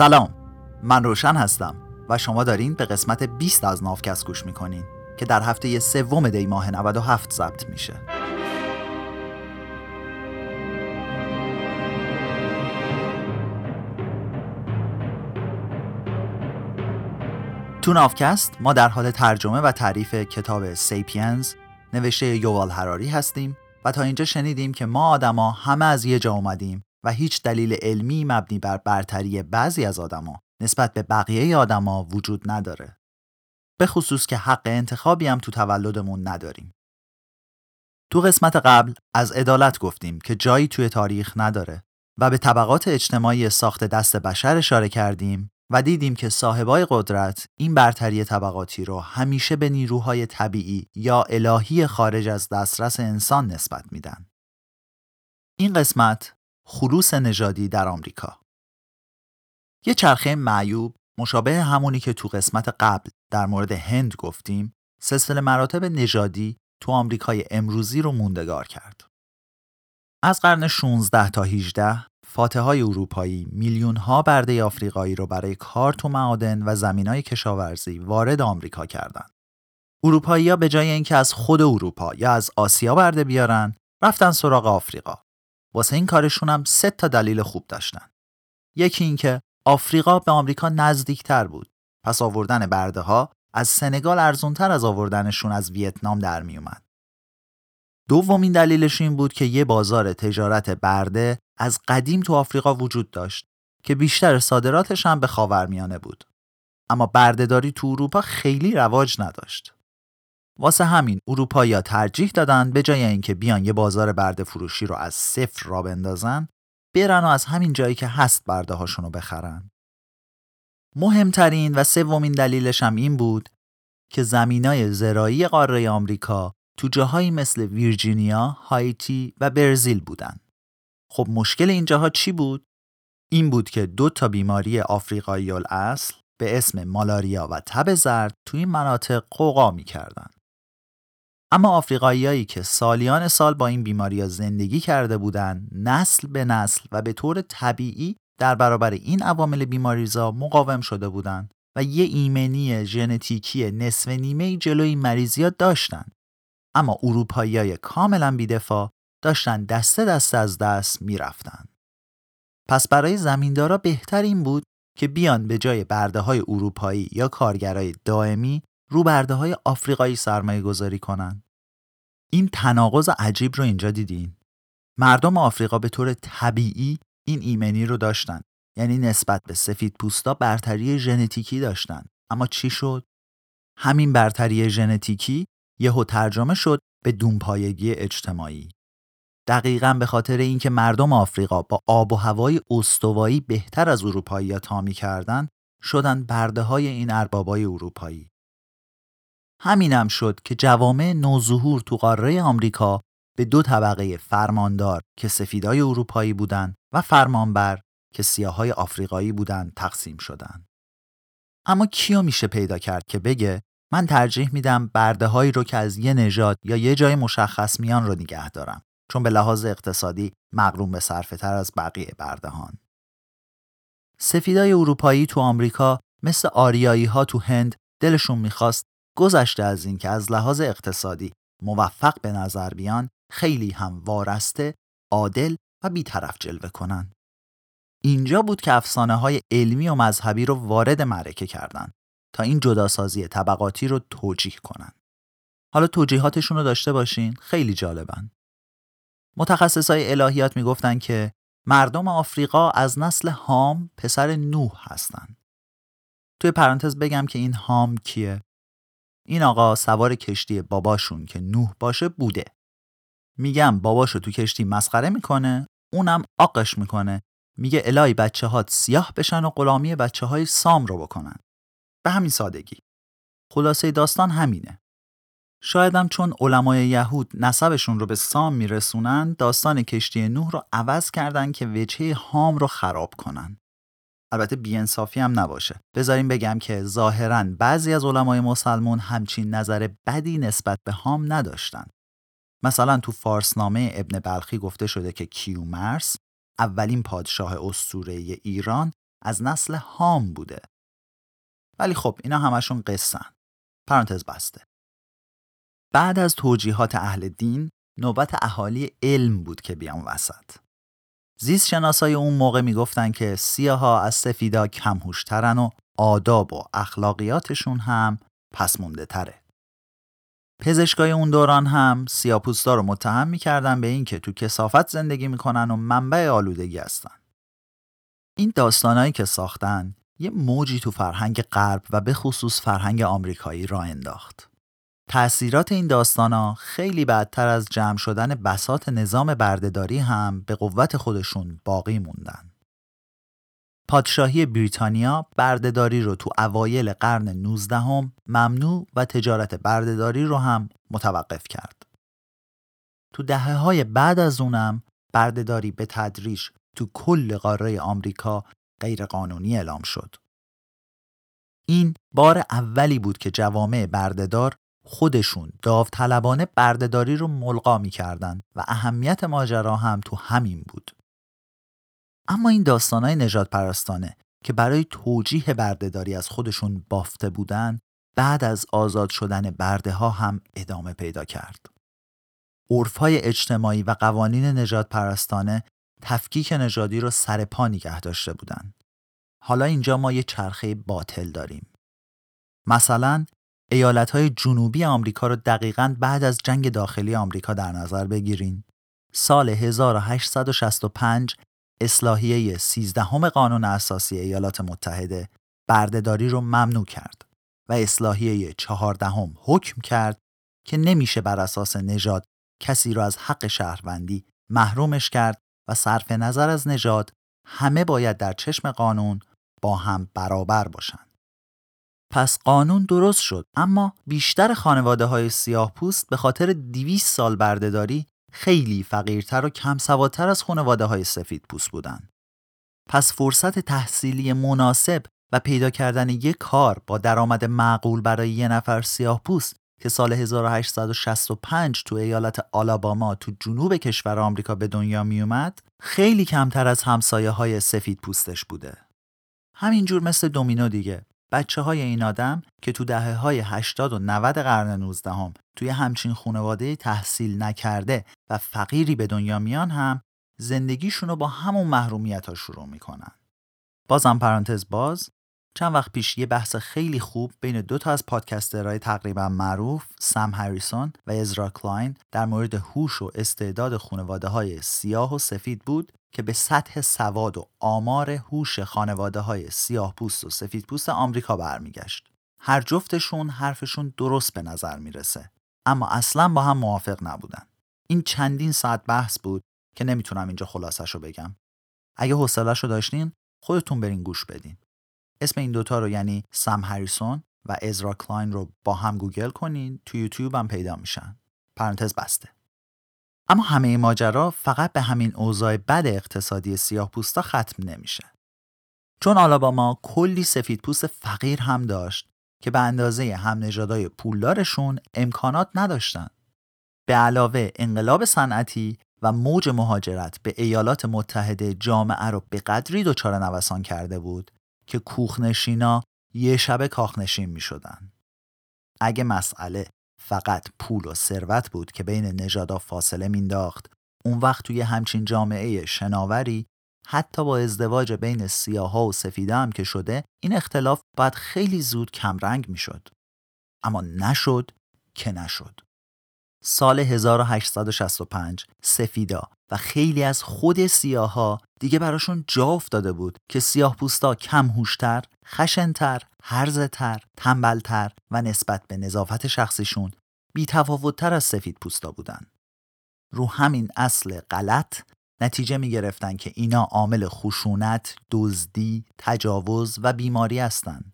سلام. من روشن هستم و شما دارین به قسمت 20 از نافکست گوش می‌کنین که در هفته سوم دی ماه 97 ضبط میشه. تو نافکست ما در حال ترجمه و تعریف کتاب سیپینز نوشته یوال هراری هستیم و تا اینجا شنیدیم که ما آدما همه از یه جا اومدیم و هیچ دلیل علمی مبنی بر برتری بعضی از آدما نسبت به بقیه آدما وجود نداره. به خصوص که حق انتخابی هم تو تولدمون نداریم. تو قسمت قبل از عدالت گفتیم که جایی توی تاریخ نداره و به طبقات اجتماعی ساخت دست بشر اشاره کردیم و دیدیم که صاحبای قدرت این برتری طبقاتی رو همیشه به نیروهای طبیعی یا الهی خارج از دسترس انسان نسبت میدن. این قسمت خروس نژادی در آمریکا یه چرخه معیوب مشابه همونی که تو قسمت قبل در مورد هند گفتیم سلسله مراتب نژادی تو آمریکای امروزی رو موندگار کرد. از قرن 16 تا 18 فاتح های اروپایی میلیون ها برده آفریقایی رو برای کار تو معادن و زمین های کشاورزی وارد آمریکا کردند. اروپایی به جای اینکه از خود اروپا یا از آسیا برده بیارن رفتن سراغ آفریقا. واسه این کارشون هم سه تا دلیل خوب داشتن. یکی اینکه آفریقا به آمریکا نزدیکتر بود. پس آوردن برده ها از سنگال ارزونتر از آوردنشون از ویتنام در می اومد. دومین دلیلش این بود که یه بازار تجارت برده از قدیم تو آفریقا وجود داشت که بیشتر صادراتش هم به خاورمیانه بود. اما بردهداری تو اروپا خیلی رواج نداشت. واسه همین اروپایی ترجیح دادن به جای اینکه بیان یه بازار برده فروشی رو از صفر را بندازن برن و از همین جایی که هست برده هاشون رو بخرن. مهمترین و سومین دلیلش هم این بود که زمینای زراعی قاره آمریکا تو جاهایی مثل ویرجینیا، هایتی و برزیل بودن. خب مشکل این جاها چی بود؟ این بود که دو تا بیماری آفریقایی اصل به اسم مالاریا و تب زرد تو این مناطق قوقا می‌کردن. اما آفریقاییایی که سالیان سال با این بیماری زندگی کرده بودند نسل به نسل و به طور طبیعی در برابر این عوامل بیماریزا مقاوم شده بودند و یه ایمنی ژنتیکی نصف نیمه جلوی مریضیا داشتن. اما اروپاییای کاملا بیدفاع داشتن دسته دسته از دست می‌رفتن. پس برای زمیندارا بهتر این بود که بیان به جای برده های اروپایی یا کارگرای دائمی رو برده های آفریقایی سرمایه گذاری کنن. این تناقض عجیب رو اینجا دیدین. مردم آفریقا به طور طبیعی این ایمنی رو داشتن. یعنی نسبت به سفید پوستا برتری ژنتیکی داشتن. اما چی شد؟ همین برتری ژنتیکی یهو ترجمه شد به دونپایگی اجتماعی. دقیقا به خاطر اینکه مردم آفریقا با آب و هوای استوایی بهتر از اروپایی تا کردن شدن برده های این اربابای اروپایی. همینم شد که جوامع نوظهور تو قاره آمریکا به دو طبقه فرماندار که سفیدای اروپایی بودند و فرمانبر که سیاهای آفریقایی بودند تقسیم شدند. اما کیو میشه پیدا کرد که بگه من ترجیح میدم برده هایی رو که از یه نژاد یا یه جای مشخص میان رو نگه دارم چون به لحاظ اقتصادی مقروم به صرفه تر از بقیه بردهان. سفیدای اروپایی تو آمریکا مثل آریایی ها تو هند دلشون می‌خواست گذشته از اینکه از لحاظ اقتصادی موفق به نظر بیان خیلی هم وارسته، عادل و بیطرف جلوه کنند. اینجا بود که افسانه های علمی و مذهبی رو وارد معرکه کردند تا این جداسازی طبقاتی رو توجیه کنند. حالا توجیهاتشون رو داشته باشین خیلی جالبن. متخصصای الهیات می‌گفتن که مردم آفریقا از نسل هام پسر نوح هستند. توی پرانتز بگم که این هام کیه؟ این آقا سوار کشتی باباشون که نوح باشه بوده. میگم باباشو تو کشتی مسخره می‌کنه اونم آقش می‌کنه. میگه الهی بچه هات سیاه بشن و غلامی بچه های سام رو بکنن. به همین سادگی. خلاصه داستان همینه. شایدم چون علمای یهود نسبشون رو به سام میرسونن داستان کشتی نوح رو عوض کردن که وجهه هام رو خراب کنن. البته بیانصافی هم نباشه. بذاریم بگم که ظاهرا بعضی از علمای مسلمون همچین نظر بدی نسبت به هام نداشتن. مثلا تو فارسنامه ابن بلخی گفته شده که کیومرس اولین پادشاه اسطوره ایران از نسل هام بوده. ولی خب اینا همشون قصن پرانتز بسته. بعد از توجیهات اهل دین نوبت اهالی علم بود که بیان وسط. زیست شناسای اون موقع می‌گفتن که سیاها از سفیدا کمهوشترن و آداب و اخلاقیاتشون هم پس مونده تره. پزشکای اون دوران هم سیاپوستا رو متهم می‌کردن به اینکه تو کسافت زندگی می‌کنن و منبع آلودگی هستن. این داستانایی که ساختن یه موجی تو فرهنگ غرب و به خصوص فرهنگ آمریکایی را انداخت. تأثیرات این داستانا خیلی بدتر از جمع شدن بسات نظام بردهداری هم به قوت خودشون باقی موندن. پادشاهی بریتانیا بردهداری رو تو اوایل قرن 19 هم ممنوع و تجارت بردهداری رو هم متوقف کرد. تو دهه های بعد از اونم بردهداری به تدریج تو کل قاره آمریکا غیرقانونی اعلام شد. این بار اولی بود که جوامع بردهدار خودشون داوطلبانه بردهداری رو ملقا می‌کردن و اهمیت ماجرا هم تو همین بود. اما این داستانهای نجات پرستانه که برای توجیه بردهداری از خودشون بافته بودن بعد از آزاد شدن برده ها هم ادامه پیدا کرد. عرفهای اجتماعی و قوانین نجات پرستانه تفکیک نژادی رو سر پا نگه داشته بودن. حالا اینجا ما یه چرخه باطل داریم. مثلا های جنوبی آمریکا رو دقیقا بعد از جنگ داخلی آمریکا در نظر بگیرین. سال 1865 اصلاحیه 13 قانون اساسی ایالات متحده بردهداری رو ممنوع کرد و اصلاحیه 14 حکم کرد که نمیشه بر اساس نژاد کسی رو از حق شهروندی محرومش کرد و صرف نظر از نژاد همه باید در چشم قانون با هم برابر باشند. پس قانون درست شد اما بیشتر خانواده های سیاه پوست به خاطر 200 سال بردهداری خیلی فقیرتر و کم سوادتر از خانواده های سفید پوست بودن. پس فرصت تحصیلی مناسب و پیدا کردن یک کار با درآمد معقول برای یه نفر سیاه پوست که سال 1865 تو ایالت آلاباما تو جنوب کشور آمریکا به دنیا می اومد خیلی کمتر از همسایه های سفید پوستش بوده. همینجور مثل دومینو دیگه بچه های این آدم که تو دهه های 80 و 90 قرن 19 هم توی همچین خانواده تحصیل نکرده و فقیری به دنیا میان هم زندگیشونو با همون محرومیت ها شروع می‌کنن. بازم پرانتز باز چند وقت پیش یه بحث خیلی خوب بین دو تا از پادکسترهای تقریبا معروف سم هریسون و ازرا کلاین در مورد هوش و استعداد خانواده های سیاه و سفید بود که به سطح سواد و آمار هوش خانواده های سیاه پوست و سفید پوست آمریکا برمیگشت. هر جفتشون حرفشون درست به نظر می‌رسه اما اصلا با هم موافق نبودن. این چندین ساعت بحث بود که نمی‌تونم اینجا خلاصش رو بگم. اگه حوصله‌شو داشتین خودتون برین گوش بدین. اسم این دوتا رو یعنی سم هریس و ازرا کلاین رو با هم گوگل کنین تو یوتیوب هم پیدا میشن. پرانتز بسته. اما همه ماجرا فقط به همین اوضاع بد اقتصادی سیاه پوستا ختم نمیشه. چون آلاباما کلی سفید پوست فقیر هم داشت که به اندازه هم پولدارشون امکانات نداشتن. به علاوه انقلاب صنعتی و موج مهاجرت به ایالات متحده جامعه رو به قدری دچار نوسان کرده بود که کوخنشینا یه شب کاخنشین می شدن. اگه مسئله فقط پول و ثروت بود که بین نژادها فاصله مینداخت اون وقت توی همچین جامعه شناوری حتی با ازدواج بین سیاها و سفیده هم که شده این اختلاف باید خیلی زود کمرنگ می‌شد. اما نشد که نشد. سال 1865 سفیدا و خیلی از خود سیاها دیگه براشون جا افتاده بود که سیاه پوستا کم هوشتر، خشنتر، هرزتر، تنبلتر و نسبت به نظافت شخصیشون بیتفاوتتر از سفید پوستا بودن. رو همین اصل غلط نتیجه می گرفتن که اینا عامل خشونت، دزدی، تجاوز و بیماری هستند.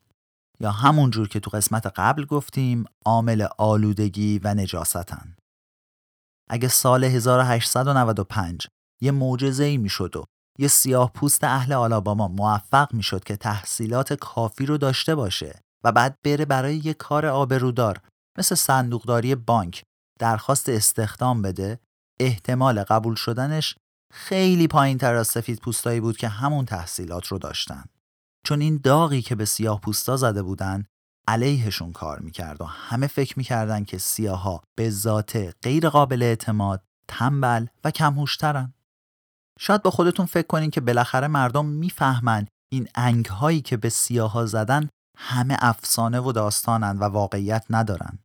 یا همون جور که تو قسمت قبل گفتیم عامل آلودگی و نجاستن. اگه سال 1895 یه معجزه ای می‌شد و یه سیاه پوست اهل آلاباما موفق می‌شد که تحصیلات کافی رو داشته باشه و بعد بره برای یه کار آبرودار مثل صندوقداری بانک درخواست استخدام بده احتمال قبول شدنش خیلی پایین تر از سفید پوستایی بود که همون تحصیلات رو داشتن. چون این داغی که به سیاه پوستا زده بودن علیهشون کار می‌کرد و همه فکر می‌کردن که سیاها به ذات غیر قابل اعتماد، تنبل و کمهوشترن. شاید با خودتون فکر کنین که بالاخره مردم می‌فهمن این انگ هایی که به سیاها زدن همه افسانه و داستانن و واقعیت ندارن.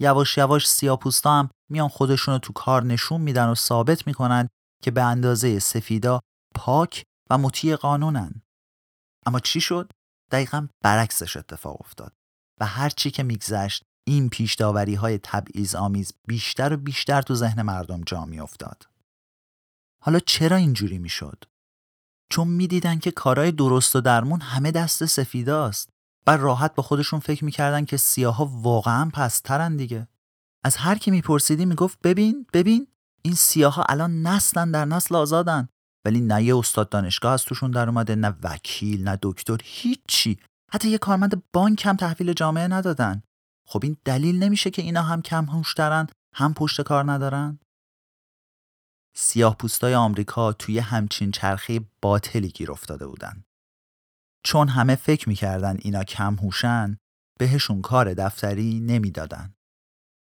یواش یواش سیاپوستا هم میان خودشون رو تو کار نشون میدن و ثابت می‌کنن که به اندازه سفیدا پاک و مطیع قانونن. اما چی شد؟ دقیقا برعکسش اتفاق افتاد و هر چی که میگذشت این پیش های تبعیض آمیز بیشتر و بیشتر تو ذهن مردم جا می افتاد. حالا چرا اینجوری می‌شد؟ چون می‌دیدن که کارهای درست و درمون همه دست سفیداست و راحت با خودشون فکر می‌کردن که سیاها واقعا پسترن دیگه از هر کی میپرسیدی می‌گفت ببین ببین این سیاها الان نسلن در نسل آزادن ولی نه یه استاد دانشگاه از توشون در اومده نه وکیل نه دکتر هیچی. حتی یه کارمند بانک هم تحویل جامعه ندادن. خب این دلیل نمیشه که اینا هم کم هوش هم پشت کار ندارن؟ سیاه پوستای آمریکا توی همچین چرخه باطلی گیر افتاده بودن. چون همه فکر می‌کردن اینا کم هوشن بهشون کار دفتری نمی‌دادن.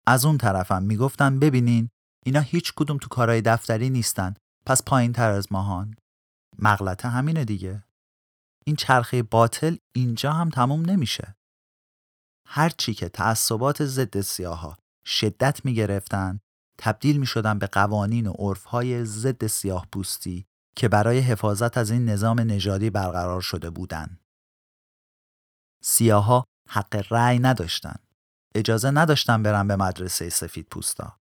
از اون طرفم می‌گفتن ببینین اینا هیچ کدوم تو کارهای دفتری نیستن. پس پایین تر از ماهان مغلطه همینه دیگه این چرخه باطل اینجا هم تموم نمیشه هرچی که تعصبات ضد سیاها شدت می گرفتن تبدیل می شدن به قوانین و عرفهای ضد سیاه پوستی که برای حفاظت از این نظام نژادی برقرار شده بودند. سیاها حق رأی نداشتن. اجازه نداشتن برن به مدرسه سفید پوستا.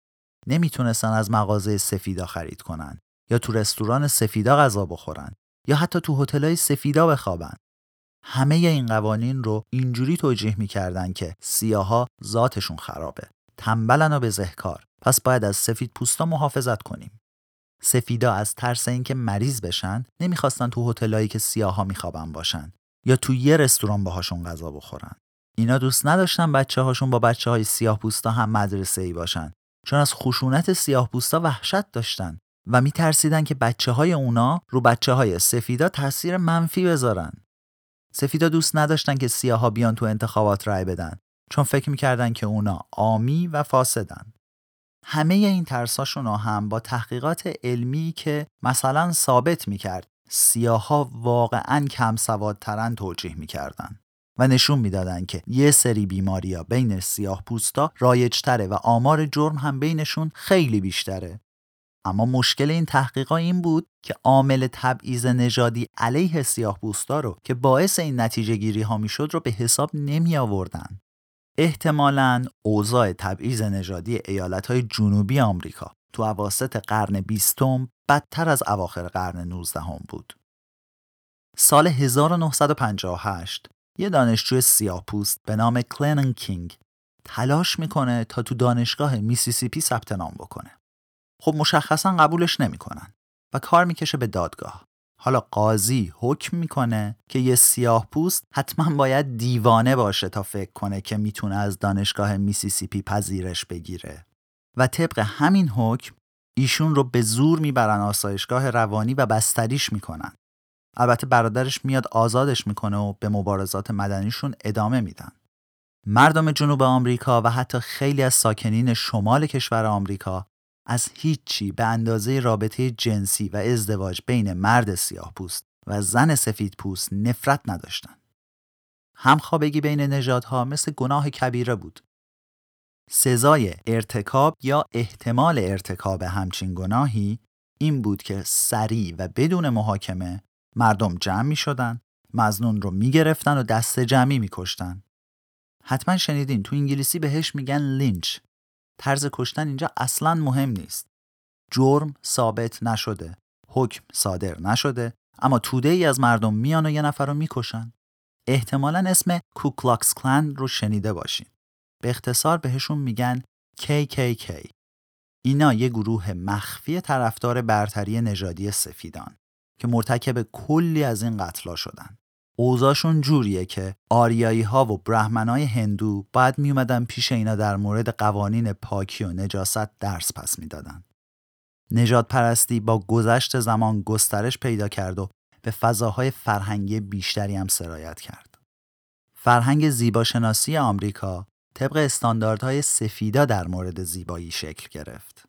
نمی‌تونستن از مغازه سفیدا خرید کنن یا تو رستوران سفیدا غذا بخورن یا حتی تو هتلای سفیدا بخوابن. همه این قوانین رو اینجوری توجیه می‌کردن که سیاها ذاتشون خرابه. تنبلن و بزهکار. پس باید از سفید پوستا محافظت کنیم. سفیدا از ترس اینکه مریض بشن نمی‌خواستن تو هتلایی که سیاها میخوابن باشن یا تو یه رستوران باهاشون غذا بخورن. اینا دوست نداشتن بچه هاشون با بچه های سیاه پوستا هم مدرسه ای باشن چون از خشونت سیاه پوستا وحشت داشتن و میترسیدن که بچه های اونا رو بچه های سفیدا تاثیر منفی بذارن. سفیدا دوست نداشتن که سیاها بیان تو انتخابات رای بدن چون فکر می‌کردن که اونا آمی و فاسدن. همه این ترساشون هم با تحقیقات علمی که مثلا ثابت می‌کرد سیاها واقعا کم سوادترن توجیه می‌کردن و نشون می‌دادن که یه سری بیماریا بین سیاه پوستا رایجتره و آمار جرم هم بینشون خیلی بیشتره اما مشکل این تحقیقا این بود که عامل تبعیض نژادی علیه سیاه رو که باعث این نتیجه گیری ها می‌شد رو به حساب نمی آوردن. احتمالاً اوضاع تبعیض نژادی ایالتهای جنوبی آمریکا تو عواسط قرن بیستم بدتر از اواخر قرن 19 هم بود. سال 1958 یه دانشجوی سیاهپوست به نام کلنون کینگ تلاش می‌کنه تا تو دانشگاه میسیسیپی ثبت نام بکنه. خب مشخصا قبولش نمی‌کنن و کار می‌کشه به دادگاه. حالا قاضی حکم می‌کنه که یه سیاه پوست حتما باید دیوانه باشه تا فکر کنه که می‌تونه از دانشگاه میسیسیپی پذیرش بگیره. و طبق همین حکم ایشون رو به زور می‌برن آسایشگاه روانی و بستریش می‌کنن. البته برادرش میاد آزادش می‌کنه و به مبارزات مدنیشون ادامه میدن. مردم جنوب آمریکا و حتی خیلی از ساکنین شمال کشور آمریکا از هیچی به اندازه رابطه جنسی و ازدواج بین مرد سیاه پوست و زن سفید پوست نفرت نداشتند. همخوابگی بین نژادها مثل گناه کبیره بود. سزای ارتکاب یا احتمال ارتکاب همچین گناهی این بود که سریع و بدون محاکمه مردم جمع می شدن، مزنون رو می گرفتن و دست جمعی می کشتن. حتما شنیدین تو انگلیسی بهش میگن لینچ طرز کشتن اینجا اصلا مهم نیست. جرم ثابت نشده حکم صادر نشده اما توده ای از مردم میان و یه نفر رو می‌کشن. احتمالا اسم کوکلاکس کلن رو شنیده باشین. به اختصار بهشون میگن KKK اینا یه گروه مخفی طرفدار برتری نژادی سفیدان که مرتکب کلی از این قتلا شدن. اوضاعشون جوریه که آریایی ها و برهمنای هندو باید می اومدن پیش اینا در مورد قوانین پاکی و نجاست درس پس می‌دادن. نجات پرستی با گذشت زمان گسترش پیدا کرد و به فضاهای فرهنگی بیشتری هم سرایت کرد. فرهنگ زیباشناسی آمریکا طبق استانداردهای سفیدا در مورد زیبایی شکل گرفت.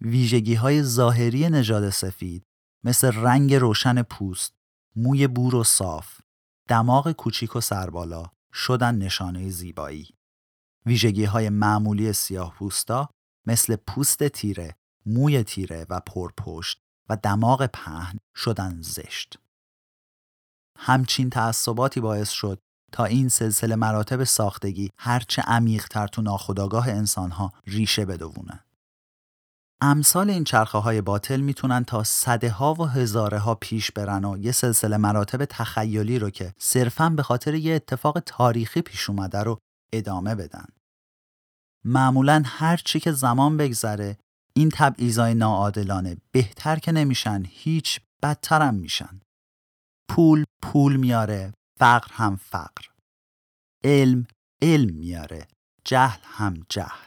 ویژگی های ظاهری نژاد سفید مثل رنگ روشن پوست، موی بور و صاف، دماغ کوچیک و سربالا شدن نشانه زیبایی. ویژگی های معمولی سیاه پوستا مثل پوست تیره، موی تیره و پرپشت و دماغ پهن شدن زشت. همچین تعصباتی باعث شد تا این سلسله مراتب ساختگی هرچه عمیقتر تو ناخودآگاه انسانها ریشه بدوونه. امثال این چرخه های باطل می‌تونن تا صده ها و هزاره ها پیش برن و یه سلسله مراتب تخیلی رو که صرفا به خاطر یه اتفاق تاریخی پیش اومده رو ادامه بدن. معمولا هر چی که زمان بگذره این تبعیضای ناعادلانه بهتر که نمیشن هیچ بدترم میشن. پول پول میاره فقر هم فقر. علم علم میاره جهل هم جهل.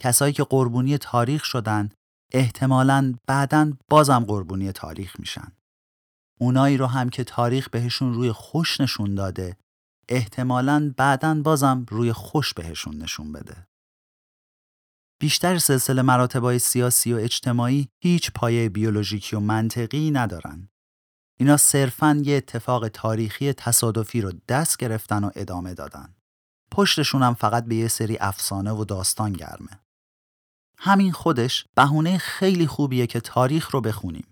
کسایی که قربونی تاریخ شدن احتمالاً بعدا بازم قربونی تاریخ میشن. اونایی رو هم که تاریخ بهشون روی خوش نشون داده احتمالاً بعدا بازم روی خوش بهشون نشون بده. بیشتر سلسله مراتبای سیاسی و اجتماعی هیچ پایه بیولوژیکی و منطقی ندارن. اینا صرفاً یه اتفاق تاریخی تصادفی رو دست گرفتن و ادامه دادن. پشتشون هم فقط به یه سری افسانه و داستان گرمه. همین خودش بهونه خیلی خوبیه که تاریخ رو بخونیم.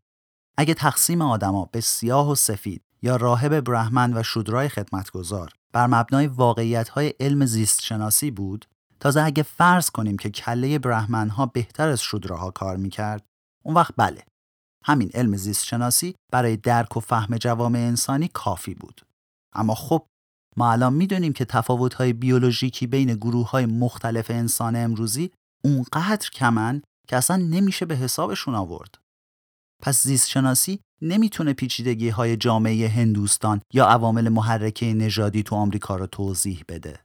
اگه تقسیم آدما به سیاه و سفید یا راهب برهمن و شودرای خدمتگزار بر مبنای واقعیت علم زیست شناسی بود تازه اگه فرض کنیم که کله برهمن ها بهتر از شودراها کار می‌کرد اون وقت بله همین علم زیست شناسی برای درک و فهم جوامع انسانی کافی بود اما خب ما الان می‌دونیم که تفاوت‌های بیولوژیکی بین گروه های مختلف انسان امروزی اونقدر کمن که اصلا نمیشه به حسابشون آورد. پس زیست شناسی نمی‌تونه پیچیدگی های جامعه هندوستان یا عوامل محرکه نژادی تو آمریکا رو توضیح بده.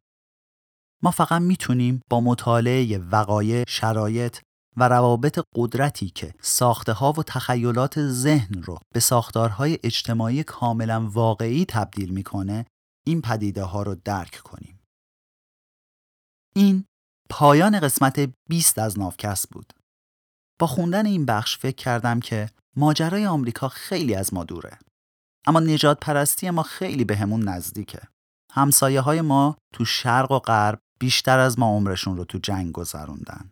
ما فقط می‌تونیم با مطالعه وقایع، شرایط و روابط قدرتی که ساخته ها و تخیلات ذهن رو به ساختارهای اجتماعی کاملا واقعی تبدیل می‌کنه این پدیده ها رو درک کنیم. این پایان قسمت 20 از نافکست بود. با خوندن این بخش فکر کردم که ماجرای آمریکا خیلی از ما دوره. اما نجات پرستی ما خیلی به همون نزدیکه. همسایه های ما تو شرق و غرب بیشتر از ما عمرشون رو تو جنگ گذروندن.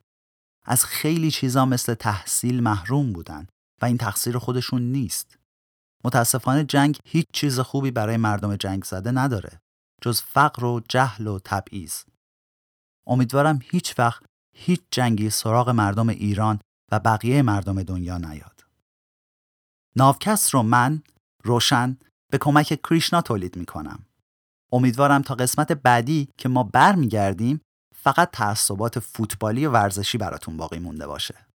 از خیلی چیزا مثل تحصیل محروم بودن و این تقصیر خودشون نیست. متاسفانه جنگ هیچ چیز خوبی برای مردم جنگ زده نداره جز فقر و جهل و تبعیض. امیدوارم هیچ وقت هیچ جنگی سراغ مردم ایران و بقیه مردم دنیا نیاد. ناوکست رو من روشن به کمک کریشنا تولید می‌کنم. امیدوارم تا قسمت بعدی که ما برمیگردیم فقط تعصبات فوتبالی و ورزشی براتون باقی مونده باشه.